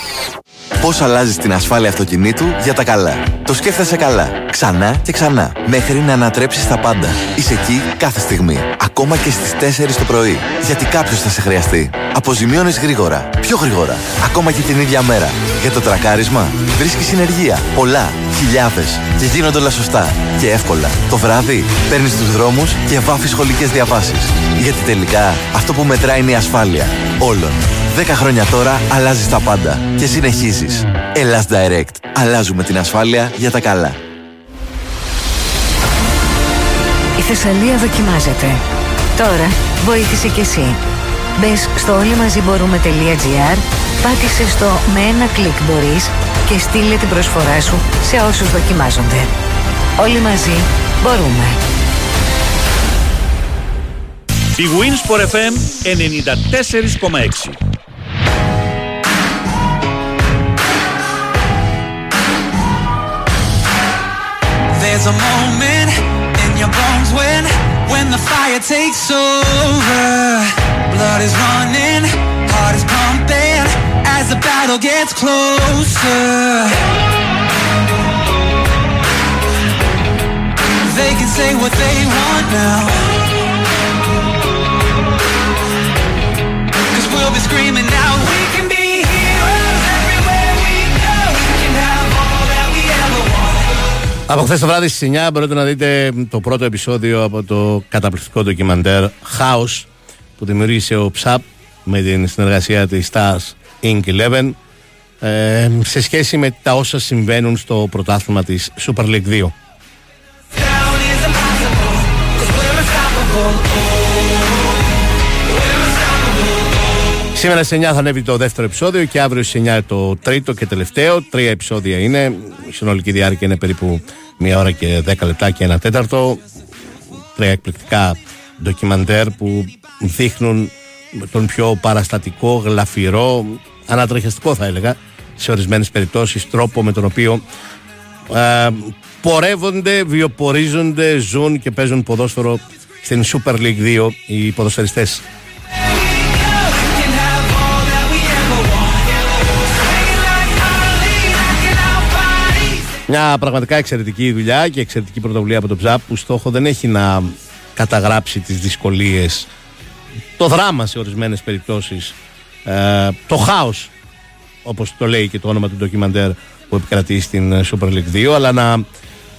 Πώς αλλάζεις την ασφάλεια αυτοκινήτου για τα καλά; Το σκέφτεσαι καλά. Ξανά και ξανά. Μέχρι να ανατρέψεις τα πάντα. Είσαι εκεί κάθε στιγμή. Ακόμα και στις 4 το πρωί. Γιατί κάποιος θα σε χρειαστεί. Αποζημιώνεις γρήγορα. Πιο γρήγορα. Ακόμα και την ίδια μέρα. Για το τρακάρισμα βρίσκεις συνεργεία. Πολλά. Χιλιάδες. Και γίνονται όλα σωστά. Και εύκολα. Το βράδυ παίρνεις τους δρόμους και βάφεις σχολικές διαβάσεις. Γιατί τελικά αυτό που μετράει είναι η ασφάλεια. Όλων. 10 χρόνια τώρα αλλάζεις τα πάντα και συνεχίζεις. Ελλάς Direct. Αλλάζουμε την ασφάλεια για τα καλά. Η Θεσσαλία δοκιμάζεται. Τώρα βοήθησε κι εσύ. Μπες στο όλοι μαζί μπορούμε.gr, πάτησε στο με ένα κλικ μπορείς και στείλε την προσφορά σου σε όσους δοκιμάζονται. Όλοι μαζί μπορούμε. Η for FM 94,6 There's a moment in your bones when when the fire takes over. Blood is running heart is pumping as the battle gets closer. They can say what they want now. Screaming out, we can be heroes everywhere we go. We can have all that we ever wanted. Από χθες το βράδυ στις 9 μπορείτε να δείτε το πρώτο επεισόδιο από το καταπληκτικό ντοκιμαντέρ House που δημιούργησε ο Ψαπ με την συνεργασία της Stars Inc. 11 ε, σε σχέση με τα όσα συμβαίνουν στο πρωτάθλημα της Super League 2. Σήμερα σε 9 θα ανέβει το δεύτερο επεισόδιο και αύριο σε 9 το τρίτο και τελευταίο. Τρία επεισόδια είναι. Η συνολική διάρκεια είναι περίπου μία ώρα και 10 λεπτά και ένα τέταρτο. Τρία εκπληκτικά ντοκιμαντέρ που δείχνουν τον πιο παραστατικό, γλαφυρό, ανατρεχιαστικό θα έλεγα, σε ορισμένες περιπτώσεις τρόπο με τον οποίο ε, πορεύονται, βιοπορίζονται, ζουν και παίζουν ποδόσφαιρο στην Super League 2 οι ποδοσφαιριστές. Μια πραγματικά εξαιρετική δουλειά και εξαιρετική πρωτοβουλία από τον ΨΑΠ που στόχο δεν έχει να καταγράψει τις δυσκολίες το δράμα σε ορισμένες περιπτώσεις ε, το χάος όπως το λέει και το όνομα του ντοκιμαντέρ που επικρατεί στην Super League 2 αλλά να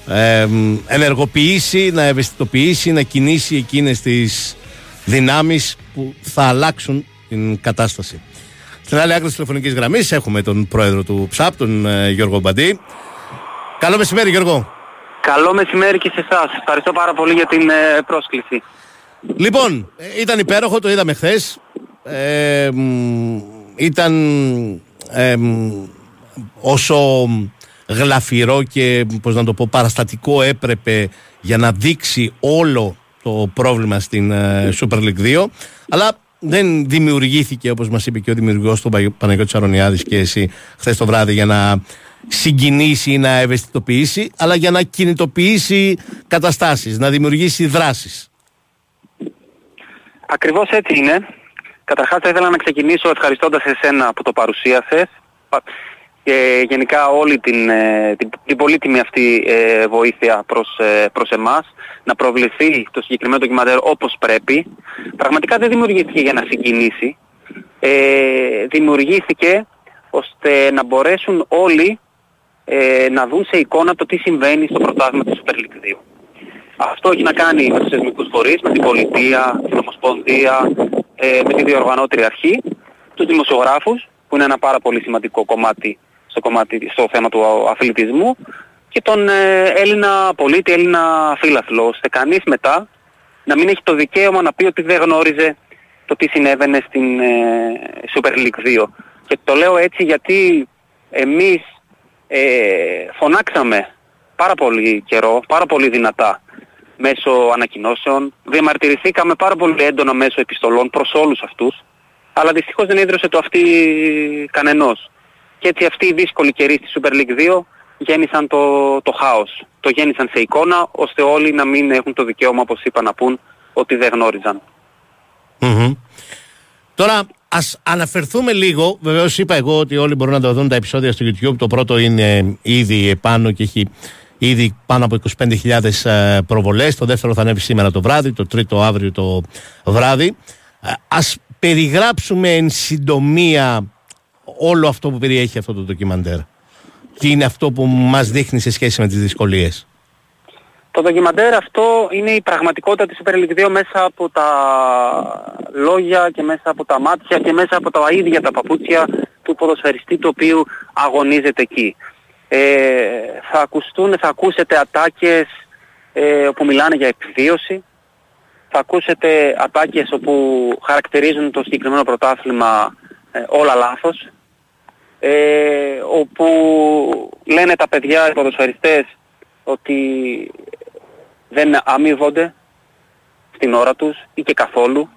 ε, ενεργοποιήσει, να ευαισθητοποιήσει, να κινήσει εκείνες τις δυνάμεις που θα αλλάξουν την κατάσταση. Στην άλλη άκρη της τηλεφωνικής γραμμής έχουμε τον πρόεδρο του ΨΑΠ, τον ε, Γιώργο Μπαντή. Καλό μεσημέρι Γιώργο. Καλό μεσημέρι και σε εσάς. Ευχαριστώ πάρα πολύ για την ε, πρόσκληση. Λοιπόν, ε, ήταν υπέροχο, το είδαμε χθες. Ε, μ, ήταν ε, μ, όσο γλαφυρό και πώς να το πω παραστατικό έπρεπε για να δείξει όλο το πρόβλημα στην ε, Super League 2 αλλά δεν δημιουργήθηκε όπως μας είπε και ο δημιουργός του Παγι- Παναγιώτης Αρωνιάδης και εσύ χθες το βράδυ για να συγκινήσει ή να ευαισθητοποιήσει αλλά για να κινητοποιήσει καταστάσεις, να δημιουργήσει δράσεις. Ακριβώς έτσι είναι. Καταρχάς θα ήθελα να ξεκινήσω ευχαριστώντας εσένα που το παρουσίασες πα- και γενικά όλη την, ε, την, την πολύτιμη αυτή ε, βοήθεια προς, ε, προς εμάς να προβληθεί το συγκεκριμένο ντοκιμαντέρ όπως πρέπει. Πραγματικά δεν δημιουργήθηκε για να συγκινήσει. Ε, δημιουργήθηκε ώστε να μπορέσουν όλοι ε, να δουν σε εικόνα το τι συμβαίνει στο πρωτάθλημα της Super League 2. Αυτό έχει να κάνει με τους θεσμικούς φορείς, με την πολιτεία, την Ομοσπονδία, ε, με τη διοργανώτρια αρχή, τους δημοσιογράφους, που είναι ένα πάρα πολύ σημαντικό κομμάτι στο, κομμάτι, στο θέμα του αθλητισμού, και τον ε, Έλληνα πολίτη, Έλληνα φίλαθλο, ώστε κανείς μετά να μην έχει το δικαίωμα να πει ότι δεν γνώριζε το τι συνέβαινε στην ε, Super League 2. Και το λέω έτσι γιατί εμείς ε, φωνάξαμε πάρα πολύ καιρό, πάρα πολύ δυνατά μέσω ανακοινώσεων, διαμαρτυρηθήκαμε πάρα πολύ έντονα μέσω επιστολών προς όλους αυτούς, αλλά δυστυχώς δεν ίδρυσε το αυτή κανενός. Και έτσι αυτοί οι δύσκολοι καιροί στη Super League 2 γέννησαν το, το χάος. Το γέννησαν σε εικόνα, ώστε όλοι να μην έχουν το δικαίωμα, όπως είπα, να πούν ότι δεν γνώριζαν. Μμμ. Τώρα, ας αναφερθούμε λίγο. Βεβαίως, είπα εγώ ότι όλοι μπορούν να το δουν τα επεισόδια στο YouTube. Το πρώτο είναι ήδη επάνω και έχει ήδη πάνω από 25.000 προβολές. Το δεύτερο θα ανέβει σήμερα το βράδυ. Το τρίτο αύριο το βράδυ. Α περιγράψουμε εν συντομία όλο αυτό που περιέχει αυτό το ντοκιμαντέρ. Τι είναι αυτό που μας δείχνει σε σχέση με τις δυσκολίες. Το ντοκιμαντέρ αυτό είναι η πραγματικότητα της Super League 2 μέσα από τα λόγια και μέσα από τα μάτια και μέσα από τα ίδια τα παπούτσια του ποδοσφαιριστή του οποίου αγωνίζεται εκεί. Ε, θα, ακουστούν, θα ακούσετε ατάκες ε, όπου μιλάνε για επιβίωση, θα ακούσετε ατάκες όπου χαρακτηρίζουν το συγκεκριμένο πρωτάθλημα ε, όλα λάθος, ε, όπου λένε τα παιδιά, οι ποδοσφαιριστές, ότι δεν αμείβονται στην ώρα τους ή και καθόλου,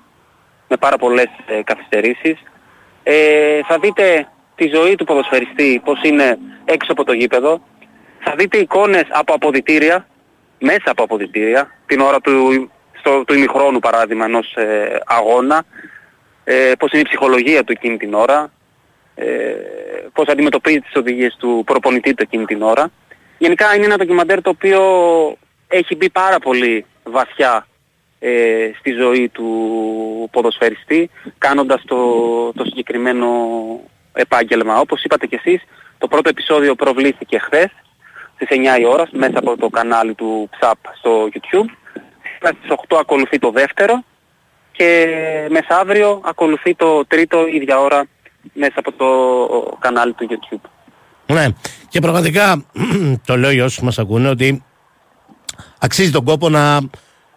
με πάρα πολλές ε, καθυστερήσεις. Ε, θα δείτε τη ζωή του ποδοσφαιριστή, πώς είναι έξω από το γήπεδο. Θα δείτε εικόνες από αποδητήρια, μέσα από αποδητήρια, την ώρα του, στο, του ημιχρόνου παράδειγμα ενός ε, αγώνα, ε, πώς είναι η ψυχολογία του εκείνη την ώρα, ε, πώς αντιμετωπίζει τις οδηγίες του προπονητή του εκείνη την ώρα. Γενικά είναι ένα ντοκιμαντέρ το οποίο έχει μπει πάρα πολύ βαθιά ε, στη ζωή του ποδοσφαιριστή κάνοντας το, το συγκεκριμένο επάγγελμα. Όπως είπατε και εσείς, το πρώτο επεισόδιο προβλήθηκε χθες στις 9 η ώρα μέσα από το κανάλι του ΨΑΠ στο YouTube. Στις 8 ακολουθεί το δεύτερο και μεσαύριο ακολουθεί το τρίτο ίδια ώρα μέσα από το κανάλι του YouTube. Ναι, και πραγματικά το λέω για όσους μας ακούνε ότι αξίζει τον κόπο να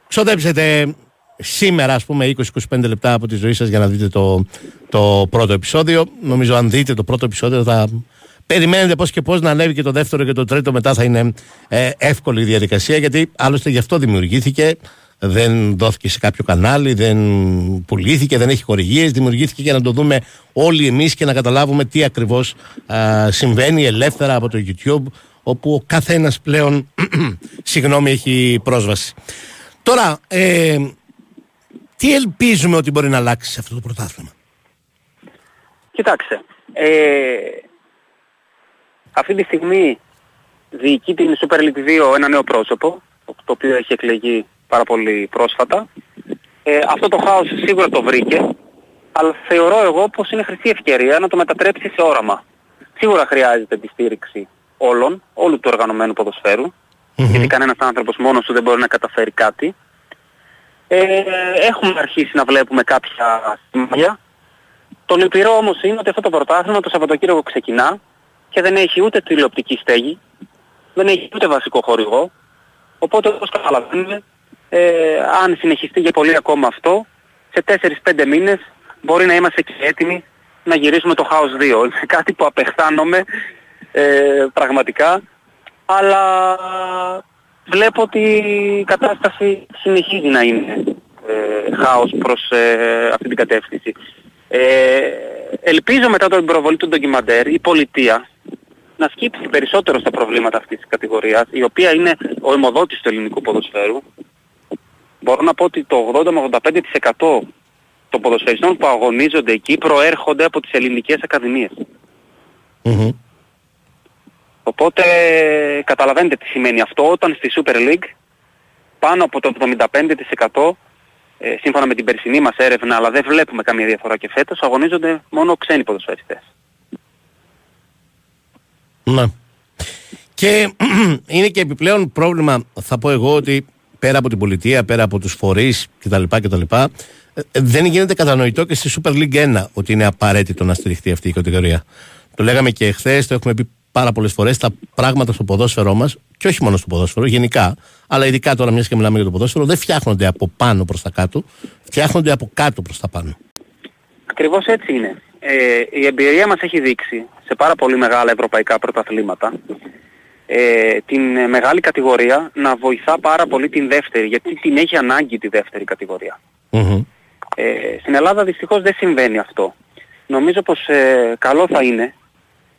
ξοδέψετε σήμερα ας πούμε 20-25 λεπτά από τη ζωή σας για να δείτε το, το πρώτο επεισόδιο. Νομίζω αν δείτε το πρώτο επεισόδιο θα περιμένετε πώς και πώς να ανέβει και το δεύτερο και το τρίτο. Μετά θα είναι ε, εύκολη η διαδικασία γιατί άλλωστε γι' αυτό δημιουργήθηκε. Δεν δόθηκε σε κάποιο κανάλι, δεν πουλήθηκε, δεν έχει χορηγίες, δημιουργήθηκε για να το δούμε όλοι εμείς και να καταλάβουμε τι ακριβώς α, συμβαίνει ελεύθερα από το YouTube όπου ο καθένας πλέον συγγνώμη έχει πρόσβαση. Τώρα, ε, τι ελπίζουμε ότι μπορεί να αλλάξει σε αυτό το πρωτάθλημα; Κοιτάξτε, ε, αυτή τη στιγμή διοικεί την Super League 2 ένα νέο πρόσωπο, το οποίο έχει εκλεγεί πάρα πολύ πρόσφατα. Ε, αυτό το χάος σίγουρα το βρήκε, αλλά θεωρώ εγώ πως είναι χρυσή ευκαιρία να το μετατρέψει σε όραμα. Σίγουρα χρειάζεται τη στήριξη όλων, όλου του οργανωμένου γιατί κανένας άνθρωπος μόνος του δεν μπορεί να καταφέρει κάτι. Ε, έχουμε αρχίσει να βλέπουμε κάποια σημεία. Το λυπηρό όμως είναι ότι αυτό το πρωτάθλημα το Σαββατοκύριακο ξεκινά και δεν έχει ούτε τηλεοπτική στέγη, δεν έχει ούτε βασικό χορηγό, οπότε όπως καταλαβαίνουμε, ε, αν συνεχιστεί για πολύ ακόμα αυτό, σε 4-5 μήνες μπορεί να είμαστε και έτοιμοι να γυρίσουμε το House 2. Είναι κάτι που απεχθάνομαι ε, πραγματικά, αλλά βλέπω ότι η κατάσταση συνεχίζει να είναι ε, χάος προς ε, αυτή την κατεύθυνση. Ε, ελπίζω μετά την προβολή του ντοκιμαντέρ η πολιτεία να σκύψει περισσότερο στα προβλήματα αυτής της κατηγορίας, η οποία είναι ο αιμοδότης του ελληνικού ποδοσφαίρου. Μπορώ να πω ότι το 80 με 85% των ποδοσφαιριστών που αγωνίζονται εκεί προέρχονται από τις ελληνικές ακαδημίες. Οπότε καταλαβαίνετε τι σημαίνει αυτό όταν στη Super League πάνω από το 75% ε, σύμφωνα με την περσινή μας έρευνα αλλά δεν βλέπουμε καμία διαφορά και φέτος αγωνίζονται μόνο ξένοι ποδοσφαιριστές. Ναι. Και είναι και επιπλέον πρόβλημα θα πω εγώ ότι πέρα από την πολιτεία, πέρα από τους φορείς κτλ. κτλ ε, δεν γίνεται κατανοητό και στη Super League 1 ότι είναι απαραίτητο να στηριχτεί αυτή η κατηγορία. Το λέγαμε και χθες, το έχουμε πει πάρα πολλές φορές τα πράγματα στο ποδόσφαιρό μας, και όχι μόνο στο ποδόσφαιρο, γενικά, αλλά ειδικά τώρα μιας και μιλάμε για το ποδόσφαιρο, δεν φτιάχνονται από πάνω προς τα κάτω, φτιάχνονται από κάτω προς τα πάνω. Ακριβώς έτσι είναι. Ε, η εμπειρία μας έχει δείξει σε πάρα πολύ μεγάλα ευρωπαϊκά πρωταθλήματα ε, την μεγάλη κατηγορία να βοηθά πάρα πολύ την δεύτερη, γιατί την έχει ανάγκη τη δεύτερη Ε, στην Ελλάδα δυστυχώς δεν συμβαίνει αυτό. Νομίζω πως ε, καλό θα είναι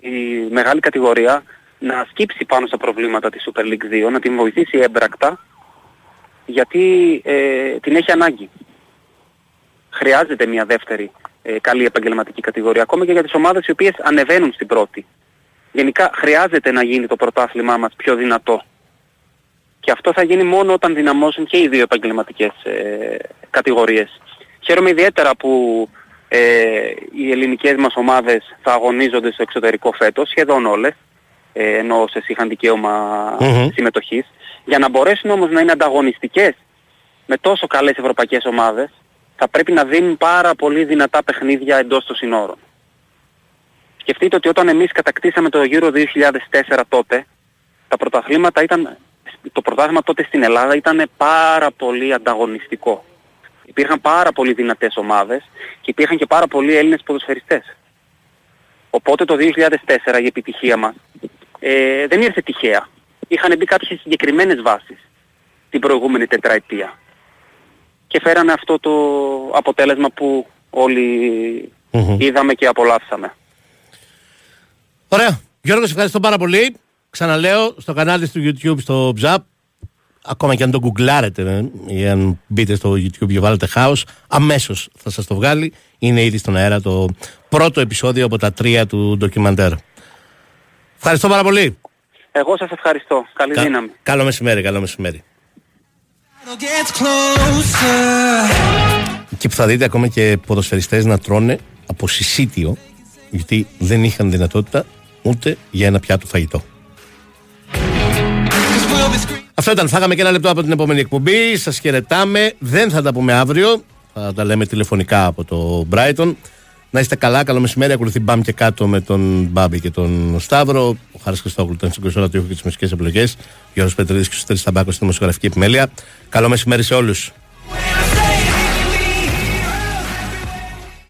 η μεγάλη κατηγορία να σκύψει πάνω στα προβλήματα της Super League 2, να την βοηθήσει έμπρακτα, γιατί ε, την έχει ανάγκη. Χρειάζεται μια δεύτερη ε, καλή επαγγελματική κατηγορία, ακόμα και για τις ομάδες οι οποίες ανεβαίνουν στην πρώτη. Γενικά χρειάζεται να γίνει το πρωτάθλημά μας πιο δυνατό. Και αυτό θα γίνει μόνο όταν δυναμώσουν και οι δύο επαγγελματικές ε, κατηγορίες. Χαίρομαι ιδιαίτερα που ε, οι ελληνικές μας ομάδες θα αγωνίζονται στο εξωτερικό φέτος, σχεδόν όλες, ε, ενώ όσες είχαν δικαίωμα συμμετοχής. Για να μπορέσουν όμως να είναι ανταγωνιστικές με τόσο καλές ευρωπαϊκές ομάδες, θα πρέπει να δίνουν πάρα πολύ δυνατά παιχνίδια εντός των συνόρων. Σκεφτείτε ότι όταν εμείς κατακτήσαμε το Euro 2004 τότε, τα πρωταθλήματα ήταν, το πρωτάθλημα τότε στην Ελλάδα ήταν πάρα πολύ ανταγωνιστικό υπήρχαν πάρα πολύ δυνατές ομάδες και υπήρχαν και πάρα πολλοί Έλληνες ποδοσφαιριστές. Οπότε το 2004 η επιτυχία μας ε, δεν ήρθε τυχαία. Είχαν μπει κάποιες συγκεκριμένες βάσεις την προηγούμενη τετραετία. Και φέρανε αυτό το αποτέλεσμα που είδαμε και απολαύσαμε. Ωραία. Γιώργος, σε ευχαριστώ πάρα πολύ. Ξαναλέω στο κανάλι του YouTube στο BZAP ακόμα και αν το γκουγκλάρετε ε, ή αν μπείτε στο YouTube και βάλετε χάος, αμέσως θα σας το βγάλει. Είναι ήδη στον αέρα το πρώτο επεισόδιο από τα τρία του ντοκιμαντέρ. Ευχαριστώ πάρα πολύ. Εγώ σας ευχαριστώ. Καλή Κα- δύναμη. Καλό μεσημέρι, καλό μεσημέρι. Gets closer. Και που θα δείτε ακόμα και ποδοσφαιριστές να τρώνε από συσίτιο, γιατί δεν είχαν δυνατότητα ούτε για ένα πιάτο φαγητό. Αυτό ήταν. Φάγαμε και ένα λεπτό από την επόμενη εκπομπή. Σας χαιρετάμε. Δεν θα τα πούμε αύριο. Θα τα λέμε τηλεφωνικά από το Brighton. Να είστε καλά. Καλό μεσημέρι. Ακολουθεί μπαμ και κάτω με τον Μπάμπη και τον Σταύρο. Ο Χάρης Χριστόγλου ήταν στην κονσόλα του ήχου και τις μουσικές επιλογέ. Γιώργος Πετρίδης και ο Στέλι Ταμπάκος στη δημοσιογραφική επιμέλεια. Καλό μεσημέρι σε όλους.